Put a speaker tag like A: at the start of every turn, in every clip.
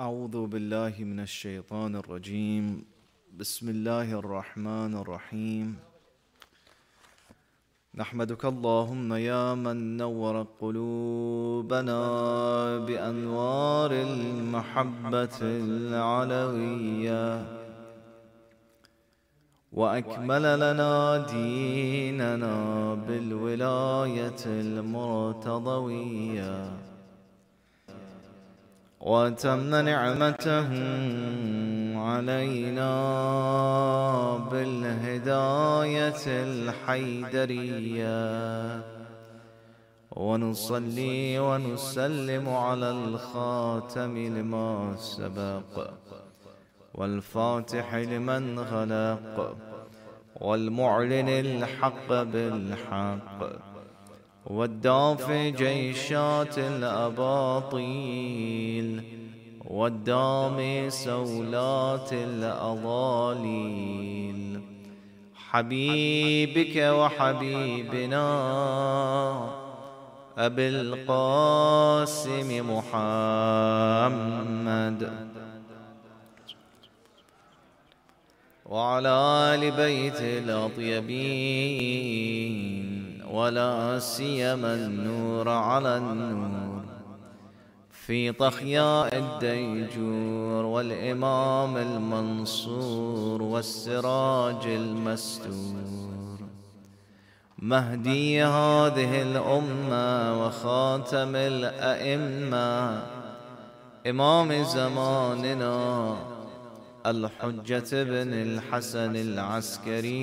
A: أعوذ بالله من الشيطان الرجيم. بسم الله الرحمن الرحيم. نحمدك اللهم يا من نور قلوبنا بأنوار المحبة العلوية. وأكمل لنا ديننا بالولاية المرتضوية. وتم نعمته علينا بالهداية الحيدرية. ونصلي ونسلم على الخاتم لما سبق والفاتح لمن غلق والمعلن الحق بالحق. والدافع جيشات الأباطيل والدامي سولات الأضاليل. حبيبك وحبيبنا أبي القاسم محمد. وعلى آل بيت الأطيبين. ولا سيما النور على النور. في طخياء الديجور والإمام المنصور والسراج المستور. مهدي هذه الأمة وخاتم الأئمة. إمام زماننا الحجة بن الحسن العسكري.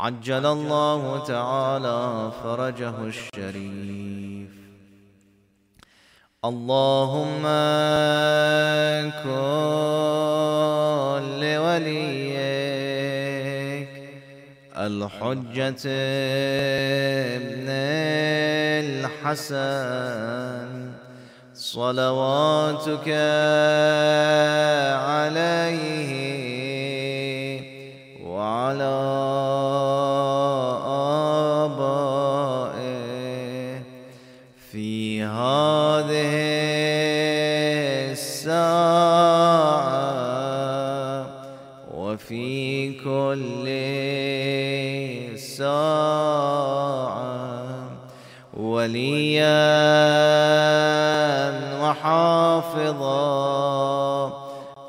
A: عجل الله تعالى فرجه الشريف. اللهم كن لوليك الحجة ابن الحسن. صلواتك عليه وعلى وفي كل ساعة وليا وحافظا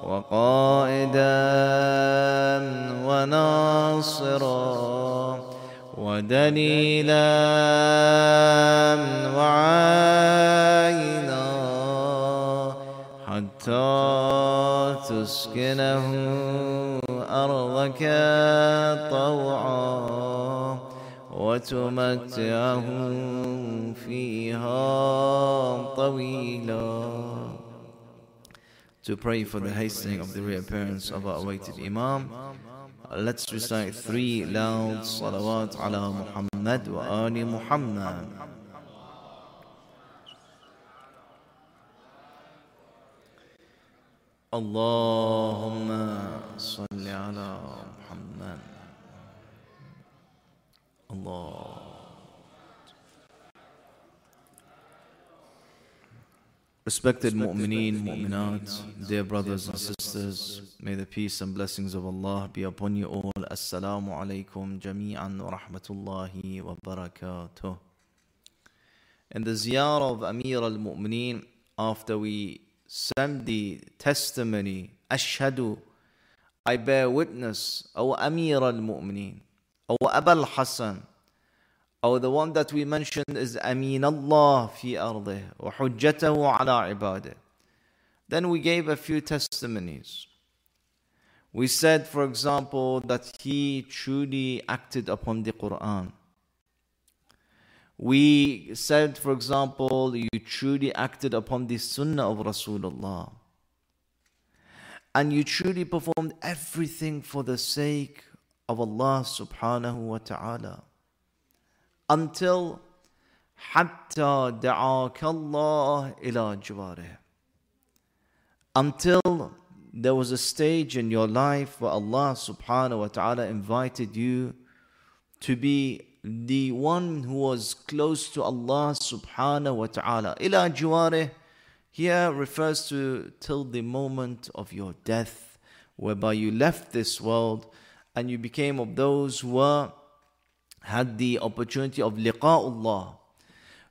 A: وقائدا وناصرا ودليلا وعينا حتى تسكنه وتمتعه فيها طويلا To pray for the hastening of the reappearance of our awaited Imam, let's recite three loud salawat ala Muhammad wa ali Muhammad. اللهم صل على محمد Allah. Respected mu'mineen, mu'minat, dear brothers and sisters, may the peace and blessings of Allah be upon you all. Assalamu alaikum jami'an wa rahmatullahi wa barakatuh. In the ziyarah of Amir al-Mu'mineen, after we send the testimony, Ashhadu, I bear witness, O Amir al-Mu'mineen, O Abul Hassan, or the one that we mentioned is Amin Allah fi ardih wa hujjatahu ala ibadah. Then we gave a few testimonies. We said, for example, that he truly acted upon the Quran. We said, for example, you truly acted upon the Sunnah of Rasulullah. And you truly performed everything for the sake of Allah subhanahu wa ta'ala until حتى دعاك الله إلى جواره until there was a stage in your life where Allah subhanahu wa ta'ala invited you to be the one who was close to Allah subhanahu wa ta'ala إلى جواره here refers to till the moment of your death, whereby you left this world and you became of those who were, had the opportunity of liqa'ullah.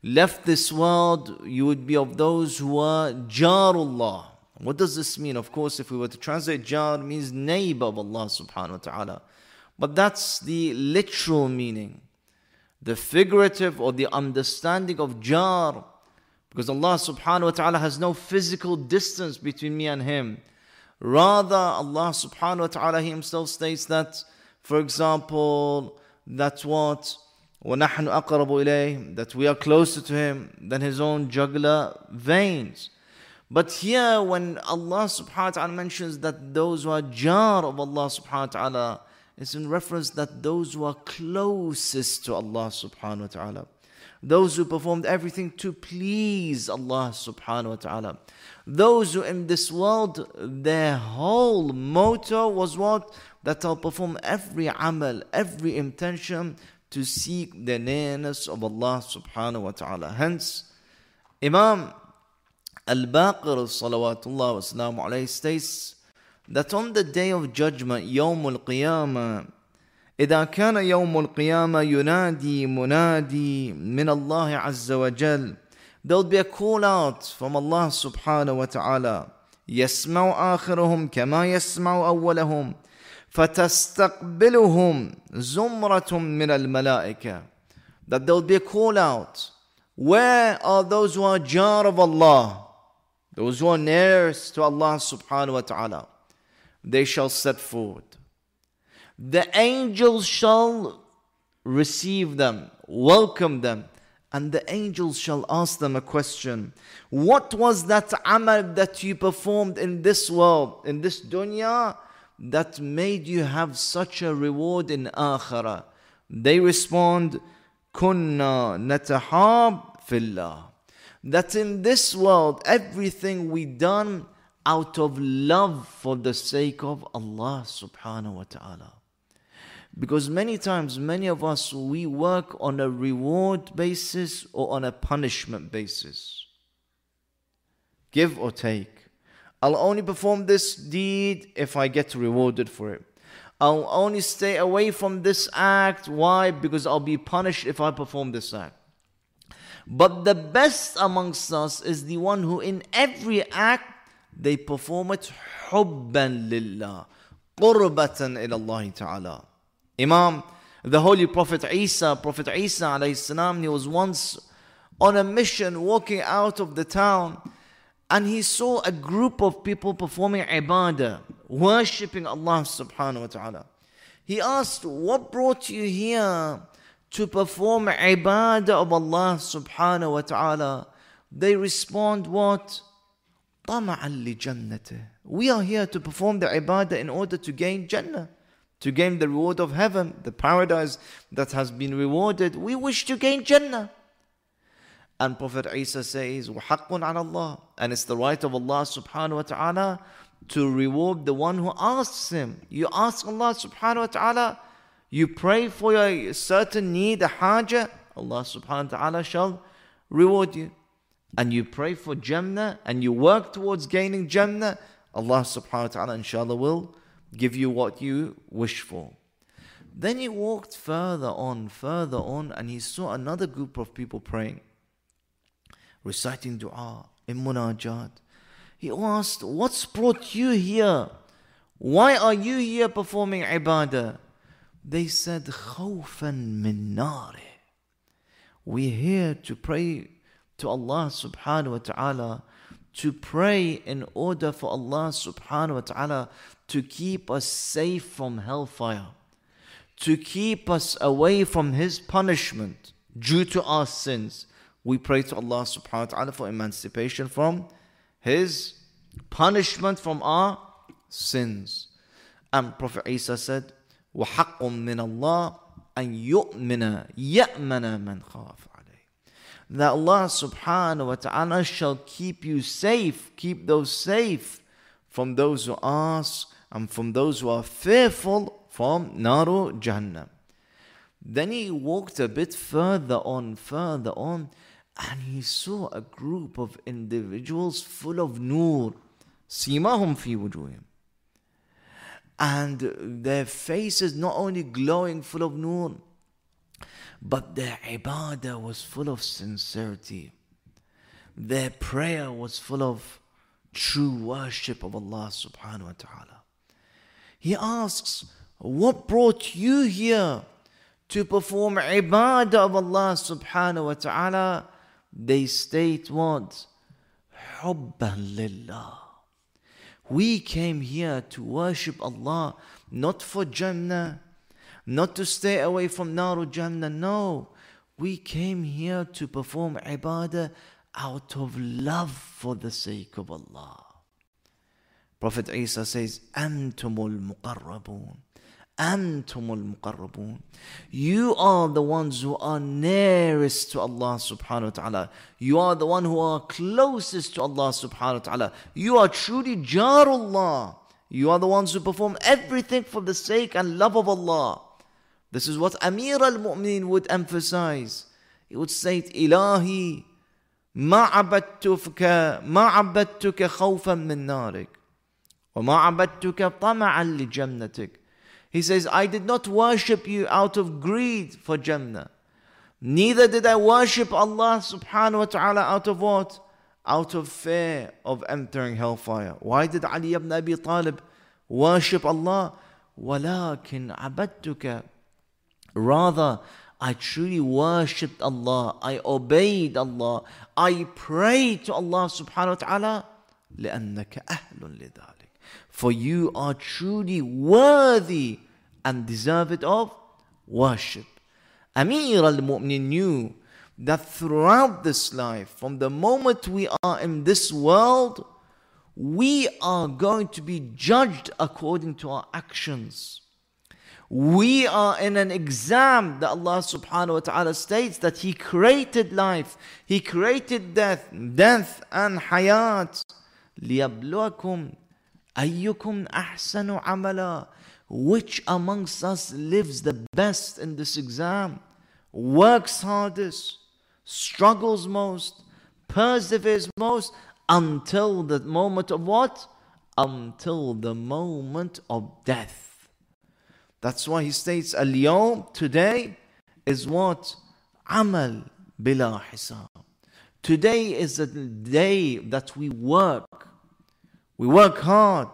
A: Left this world, you would be of those who were jarullah. What does this mean? Of course, if we were to translate jar, means neighbor of Allah subhanahu wa ta'ala. But that's the literal meaning. The figurative or the understanding of jar, because Allah subhanahu wa ta'ala has no physical distance between me and Him. Rather, Allah subhanahu wa ta'ala Himself states that, for example, that what وَنَحْنُ أَقْرَبُ إِلَيْهِ That we are closer to Him than His own jugular veins. But here, when Allah subhanahu wa ta'ala mentions that those who are jar of Allah subhanahu wa ta'ala, it's in reference that those who are closest to Allah subhanahu wa ta'ala, those who performed everything to please Allah subhanahu wa ta'ala, those who in this world, their whole motto was what? That I'll perform every amal, every intention to seek the nearness of Allah subhanahu wa ta'ala. Hence, Imam Al-Baqir salawatullah wa alayhi states that on the day of judgment, يوم القيامة إذا كان يوم القيامة ينادي منادي من الله عز وجل There'll be a call out from Allah subhanahu wa ta'ala يسمع آخرهم كما يسمع أولهم فتستقبلهم زمرة من الملائكة That there'll be a call out Where are those who are jar of Allah? Those who are nearest to Allah subhanahu wa ta'ala, they shall set forward. The angels shall receive them, welcome them, and the angels shall ask them a question. What was that amal that you performed in this world, in this dunya, that made you have such a reward in akhirah? They respond, Kunna natahab fillah that in this world, everything we done out of love for the sake of Allah subhanahu wa ta'ala. Because many times, many of us, we work on a reward basis or on a punishment basis. Give or take. I'll only perform this deed if I get rewarded for it. I'll only stay away from this act. Why? Because I'll be punished if I perform this act. But the best amongst us is the one who in every act they perform it حبا لله قربة إلى الله تعالى Imam the Holy Prophet Isa Prophet Isa alayhi salam he was once on a mission walking out of the town and he saw a group of people performing ibadah worshipping Allah subhanahu wa ta'ala he asked what brought you here to perform ibadah of Allah subhanahu wa ta'ala, they respond what? طمعا لجنته. We are here to perform the ibadah in order to gain Jannah, to gain the reward of heaven, the paradise that has been rewarded. We wish to gain Jannah. And Prophet Isa says, وَحَقٌّ عَلَى اللَّهِ And it's the right of Allah subhanahu wa ta'ala to reward the one who asks him. You ask Allah subhanahu wa ta'ala, you pray for a certain need, a haja, Allah subhanahu wa ta'ala shall reward you. And you pray for Jannah and you work towards gaining Jannah, Allah subhanahu wa ta'ala inshallah will give you what you wish for. Then he walked further on, further on, and he saw another group of people praying, reciting dua in munajat. He asked, What's brought you here? Why are you here performing ibadah? They said, Khawfan min nari. We're here to pray to Allah subhanahu wa ta'ala, to pray in order for Allah subhanahu wa ta'ala to keep us safe from hellfire, to keep us away from His punishment due to our sins. We pray to Allah subhanahu wa ta'ala for emancipation from His punishment from our sins. And Prophet Isa said, وحق من الله أن يؤمن يأمن من خاف عليه that Allah subhanahu wa ta'ala shall keep you safe keep those safe from those who ask and from those who are fearful from naru jahannam then he walked a bit further on further on and he saw a group of individuals full of nur. Simahum fi wujuhim. And their faces not only glowing full of nur, but their ibadah was full of sincerity. Their prayer was full of true worship of Allah subhanahu wa ta'ala. He asks, What brought you here to perform ibadah of Allah subhanahu wa ta'ala? They state what? Hubban lillah. We came here to worship Allah, not for Jannah, not to stay away from Naru Jannah. No, we came here to perform ibadah out of love for the sake of Allah. Prophet Isa says, Antumul muqarrabun. Antumul muqarrabun. You are the ones who are nearest to Allah subhanahu wa ta'ala. You are the one who are closest to Allah subhanahu wa ta'ala. You are truly jarullah. You are the ones who perform everything for the sake and love of Allah. This is what Amir al-Mu'minin would emphasize. He would say, Ilahi, ما عبدتك ما عبدتك خوفا من نارك He says, I did not worship you out of greed for Jannah. Neither did I worship Allah subhanahu wa ta'ala out of what? Out of fear of entering hellfire. Why did Ali ibn Abi Talib worship Allah? ولكن عبدتك Rather, I truly worshipped Allah. I obeyed Allah. I prayed to Allah subhanahu wa ta'ala. لأنك أهل لذلك. For you are truly worthy and deserved of worship. Amir al-Mu'minin knew that throughout this life, from the moment we are in this world, we are going to be judged according to our actions. We are in an exam that Allah subhanahu wa ta'ala states that He created life, He created death, death and hayat. لِيَبْلُوَكُمْ Ayyukum أَحْسَنُ amala. Which amongst us lives the best in this exam? Works hardest, struggles most, perseveres most until the moment of what? Until the moment of death. That's why he states, "اليوم today is what? Amal bila حساب." Today is the day that we work We work hard.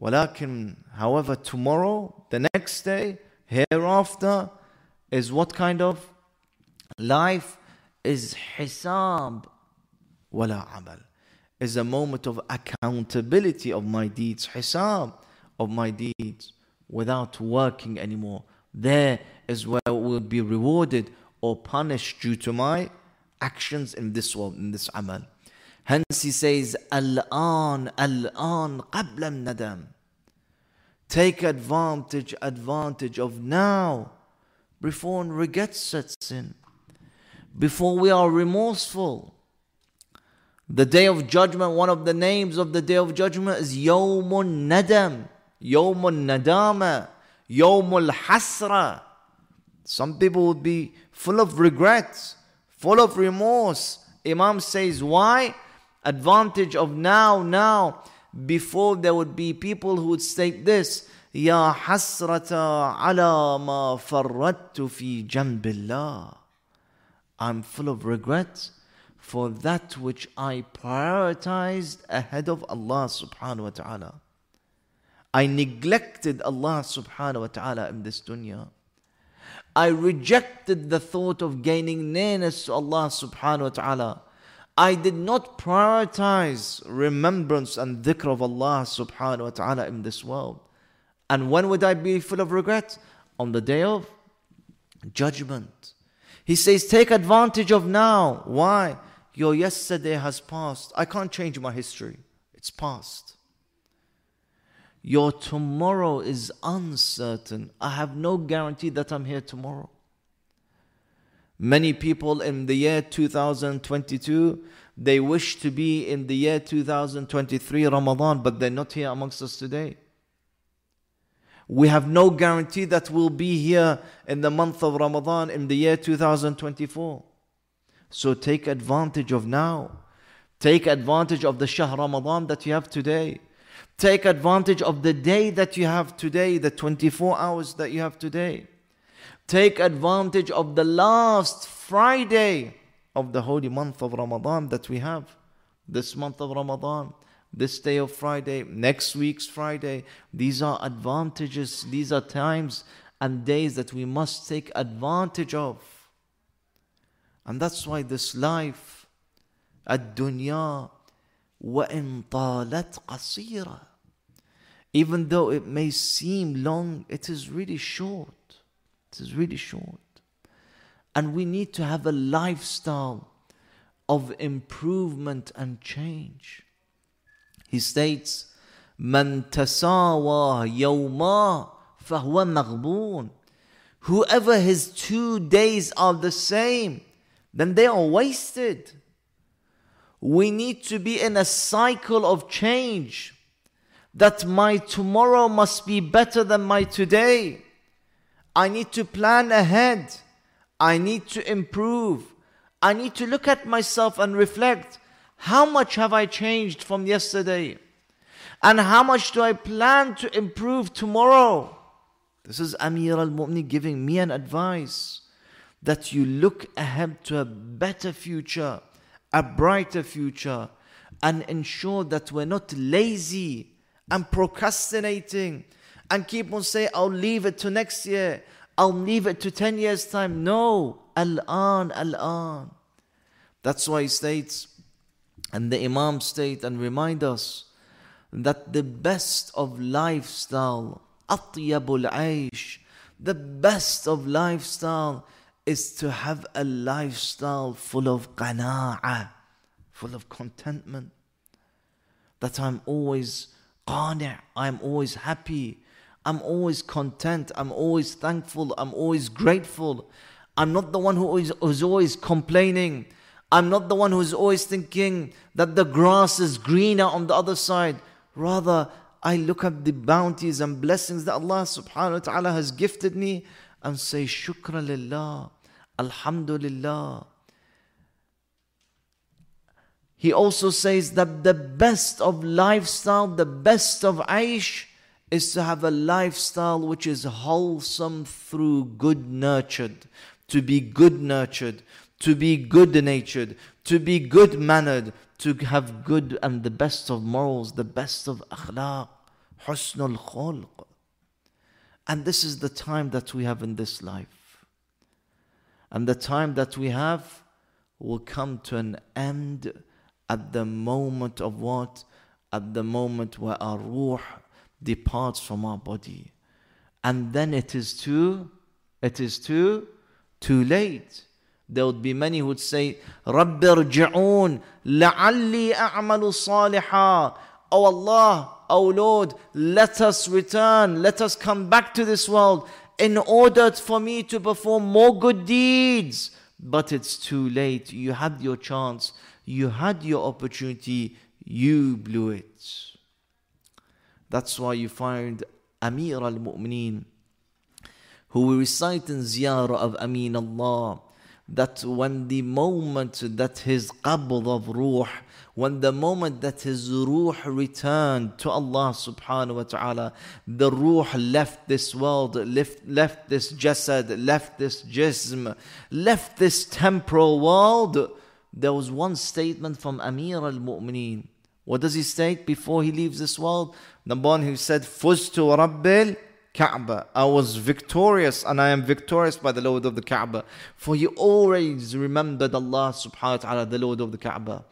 A: ولكن, however, tomorrow, the next day, hereafter, is what kind of life? Is hisab wala amal. Is a moment of accountability of my deeds. Hisab of my deeds without working anymore. There is where I will be rewarded or punished due to my actions in this world, in this amal. Hence he says, Al-an, al-an, qabla nadam. Take advantage, advantage of now, before regret sets in, before we are remorseful. The day of judgment, one of the names of the day of judgment is Yawmun Nadam, Yawmun Nadama, Yawmul Hasra. Some people would be full of regrets, full of remorse. Imam says, why? Advantage of now, now. Before there would be people who would state this, يا حسرة على ما فرطت في جنب الله. I'm full of regret for that which I prioritized ahead of Allah subhanahu wa ta'ala. I neglected Allah subhanahu wa ta'ala in this dunya. I rejected the thought of gaining nearness to Allah subhanahu wa ta'ala. I did not prioritize remembrance and dhikr of Allah subhanahu wa ta'ala in this world. And when would I be full of regret? On the day of judgment. He says, take advantage of now. Why? Your yesterday has passed. I can't change my history. It's past. Your tomorrow is uncertain. I have no guarantee that I'm here tomorrow. Many people in the year 2022, they wish to be in the year 2023 Ramadan, but they're not here amongst us today. We have no guarantee that we'll be here in the month of Ramadan in the year 2024. So take advantage of now. Take advantage of the Shahr Ramadan that you have today. Take advantage of the day that you have today, the 24 hours that you have today. Take advantage of the last Friday of the holy month of Ramadan that we have. This month of Ramadan, this day of Friday, next week's Friday. These are advantages, these are times and days that we must take advantage of. And that's why this life, الدنيا وإن طالت قصيرة even though it may seem long, it is really short. It is really short. And we need to have a lifestyle of improvement and change. He states, من تساوى يوما فهو مغبون. Whoever his two days are the same, then they are wasted. We need to be in a cycle of change that my tomorrow must be better than my today. I need to plan ahead. I need to improve. I need to look at myself and reflect how much have I changed from yesterday? And how much do I plan to improve tomorrow? This is Amir al Mu'min giving me an advice that you look ahead to a better future, a brighter future, and ensure that we're not lazy and procrastinating and keep on saying, I'll leave it to next year. I'll leave it to 10 years' time. No. Al-an, al-an. That's why he states, and the Imam state and remind us that the best of lifestyle, atyabul aish, the best of lifestyle is to have a lifestyle full of qana'a, full of contentment. That I'm always qani', I'm always happy, I'm always content, I'm always thankful, I'm always grateful. I'm not the one who is, who's always complaining. I'm not the one who's always thinking that the grass is greener on the other side. Rather, I look at the bounties and blessings that Allah subhanahu wa ta'ala has gifted me and say, Shukra lillah. Alhamdulillah. He also says that the best of lifestyle, the best of aish, is to have a lifestyle which is wholesome through good nurtured, to be good nurtured, to be good natured, to be good mannered, to have good and the best of morals, the best of akhlaq, husnul khulq. And this is the time that we have in this life. And the time that we have will come to an end at the moment of what? At the moment where our ruh departs from our body. And then it is too, it is too, too late. There would be many who would say, رَبِّ ارْجِعُونَ لَعَلِّي أَعْمَلُ صَالِحًا Oh Allah, oh Lord, let us return, let us come back to this world in order for me to perform more good deeds. But it's too late. You had your chance, you had your opportunity, you blew it. That's why you find Amir al Mu'mineen, who we recite in Ziyarah of Amin Allah, that when the moment that his qabd of ruh when the moment that his ruh returned to Allah subhanahu wa ta'ala, the ruh left this world, left, left this jasad, left this jism, left this temporal world. There was one statement from Amir al Mu'mineen. What does he state before he leaves this world? Number one, he said, Fuztu Rabbil Kaaba. I was victorious and I am victorious by the Lord of the Kaaba. For he always remembered Allah subhanahu wa ta'ala, the Lord of the Kaaba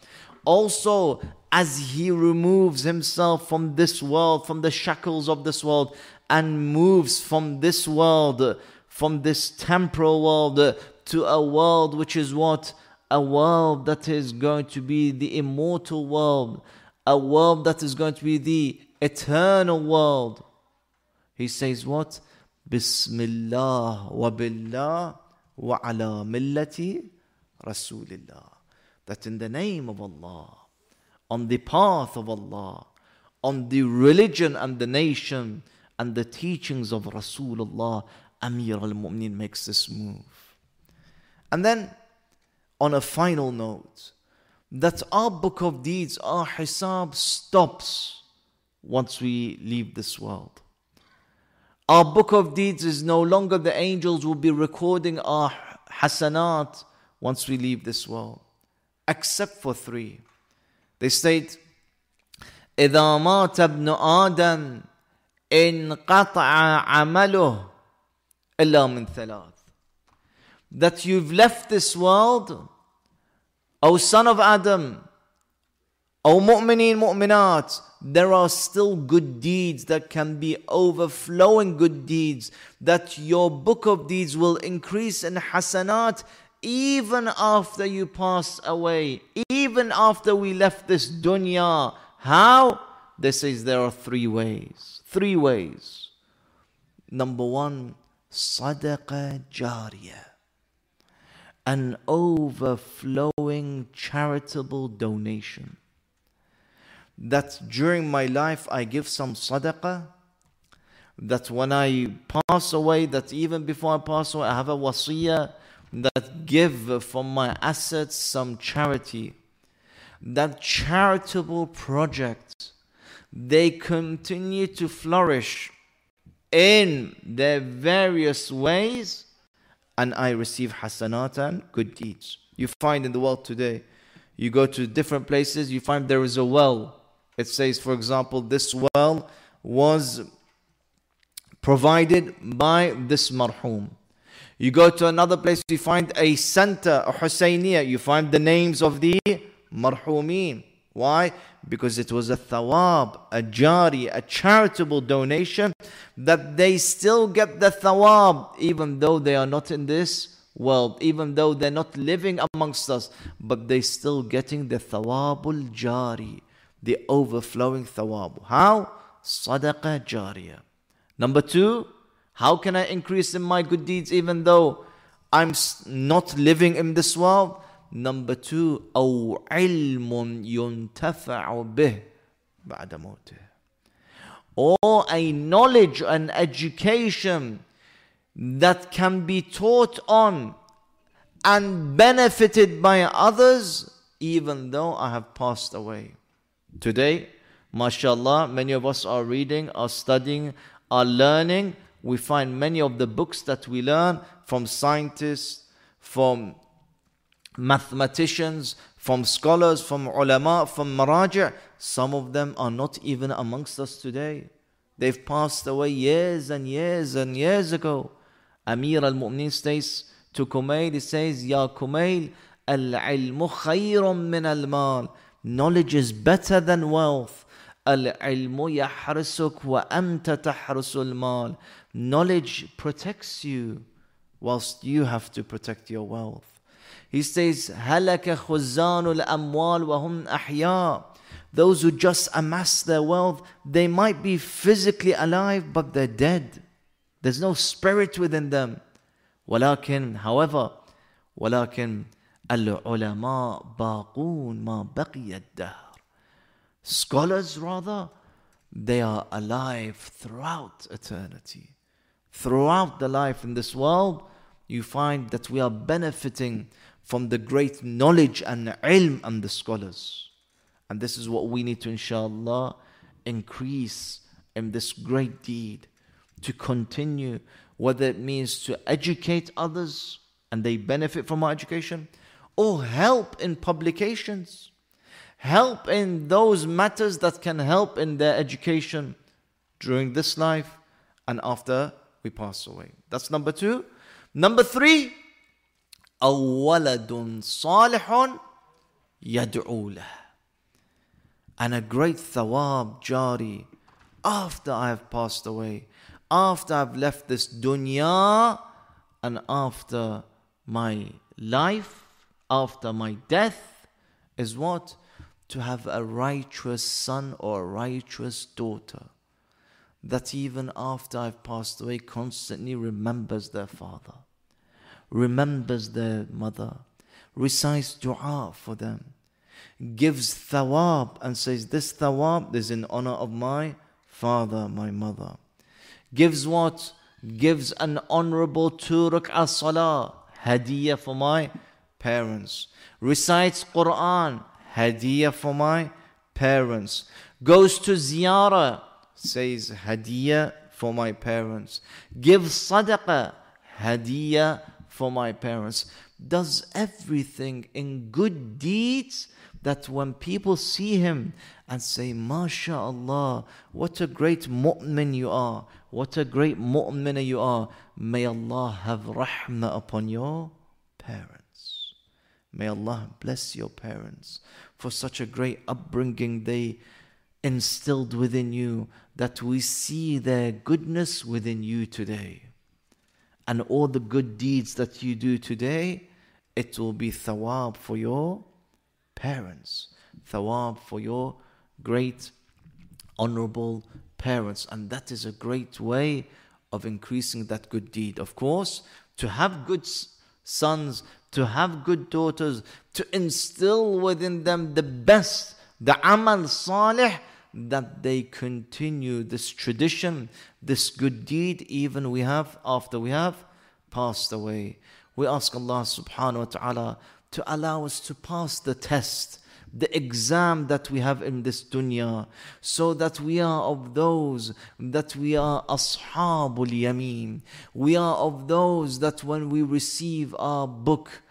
A: also as he removes himself from this world, from the shackles of this world, and moves from this world, from this temporal world, to a world which is what? A world that is going to be the immortal world, a world that is going to be the eternal world. He says, What? Bismillah wa billah wa ala millati Rasulillah that in the name of Allah, on the path of Allah, on the religion and the nation and the teachings of Rasulullah, Amir al Mu'mineen makes this move. And then on a final note that our book of deeds, our hisab stops once we leave this world. Our book of deeds is no longer the angels will be recording our hasanat once we leave this world, except for three. They state, إذا مات ابن آدم انقطع عمله إلا من ثلاث that you've left this world O son of Adam O mu'mineen mu'minat there are still good deeds that can be overflowing good deeds that your book of deeds will increase in hasanat even after you pass away even after we left this dunya. How? This says there are three ways three ways. Number 1 sadaqah jariyah an overflowing charitable donation. That during my life I give some sadaqah, that when I pass away, that even before I pass away, I have a wasiyah that give from my assets some charity. That charitable project, they continue to flourish in their various ways, and I receive hasanatan, good deeds. You find in the world today, you go to different places, you find there is a well it says, for example, this well was provided by this marhum. You go to another place, you find a center, a Husayniyah, you find the names of the marhumin. Why? Because it was a thawab, a jari, a charitable donation that they still get the thawab even though they are not in this world, even though they're not living amongst us, but they still getting the thawabul jari the overflowing thawab. How? Sadaqah jariyah. Number two, how can I increase in my good deeds even though I'm not living in this world? Number two, أو علم ينتفع به بعد موته. Or a knowledge and education that can be taught on and benefited by others even though I have passed away. Today, mashallah, many of us are reading, are studying, are learning. We find many of the books that we learn from scientists, from mathematicians, from scholars, from ulama, from maraja. Some of them are not even amongst us today. They've passed away years and years and years ago. Amir al-Mu'minin states to Kumail, he says, Ya Kumail, al-ilmu khayrun min al-mal. Knowledge is better than wealth. العلم يحرسك وأنت تحرس المال. Knowledge protects you whilst you have to protect your wealth. He says, هلك خزان الأموال وهم أحياء. Those who just amass their wealth, they might be physically alive, but they're dead. There's no spirit within them. ولكن, however, ولكن العلماء باقون ما بقي الدهر scholars rather they are alive throughout eternity throughout the life in this world you find that we are benefiting from the great knowledge and ilm and the scholars and this is what we need to inshallah increase in this great deed to continue whether it means to educate others and they benefit from our education or help in publications, help in those matters that can help in their education during this life and after we pass away. That's number two. Number three, أولد صالح يدعو له and a great thawab jari after I have passed away, after I've left this dunya, and after my life after my death is what? To have a righteous son or a righteous daughter that even after I've passed away constantly remembers their father, remembers their mother, recites dua for them, gives thawab and says, This thawab is in honor of my father, my mother. Gives what? Gives an honorable two rak'ah salah, hadiyah for my parents. Recites Quran, hadiyah for my parents. Goes to ziyarah, says hadiyah for my parents. Gives sadaqah, hadiyah for my parents. Does everything in good deeds that when people see him and say, MashaAllah, what a great mu'min you are, what a great mu'mina you are, may Allah have rahmah upon your parents. May Allah bless your parents for such a great upbringing they instilled within you that we see their goodness within you today. And all the good deeds that you do today, it will be thawab for your parents, thawab for your great honorable parents. And that is a great way of increasing that good deed. Of course, to have good sons, to have good daughters, to instill within them the best, the amal salih, that they continue this tradition, this good deed, even we have after we have passed away. We ask Allah subhanahu wa ta'ala to allow us to pass the test, the exam that we have in this dunya, so that we are of those that we are ashabul yameen. We are of those that when we receive our book,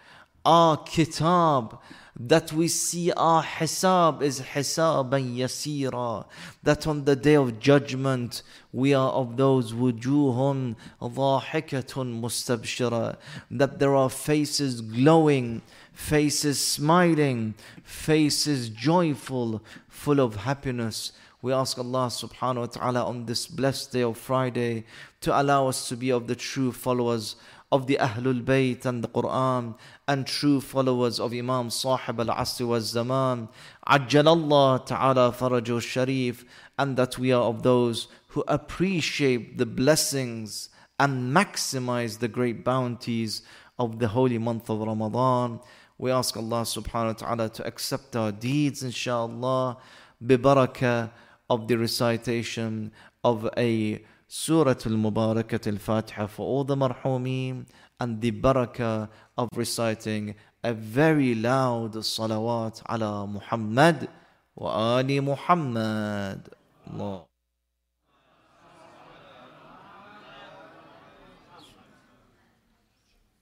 A: our kitab, that we see our hisab is hisaban yasira that on the day of judgment we are of those wujuhun dhahikatun mustabshira that there are faces glowing faces smiling faces joyful full of happiness. We ask Allah subhanahu wa ta'ala on this blessed day of Friday to allow us to be of the true followers of the Ahlul Bayt and the Quran and true followers of Imam Sahib al-Asr wa zaman Ajjal Allah Ta'ala Farajul Sharif and that we are of those who appreciate the blessings and maximize the great bounties of the holy month of Ramadan. We ask Allah subhanahu wa ta'ala to accept our deeds inshallah bibarakah of the recitation of a Surah Al-Mubarakat Al-Fatiha for all the marhumin and the barakah of reciting a very loud salawat ala Muhammad wa ali Muhammad. Allah.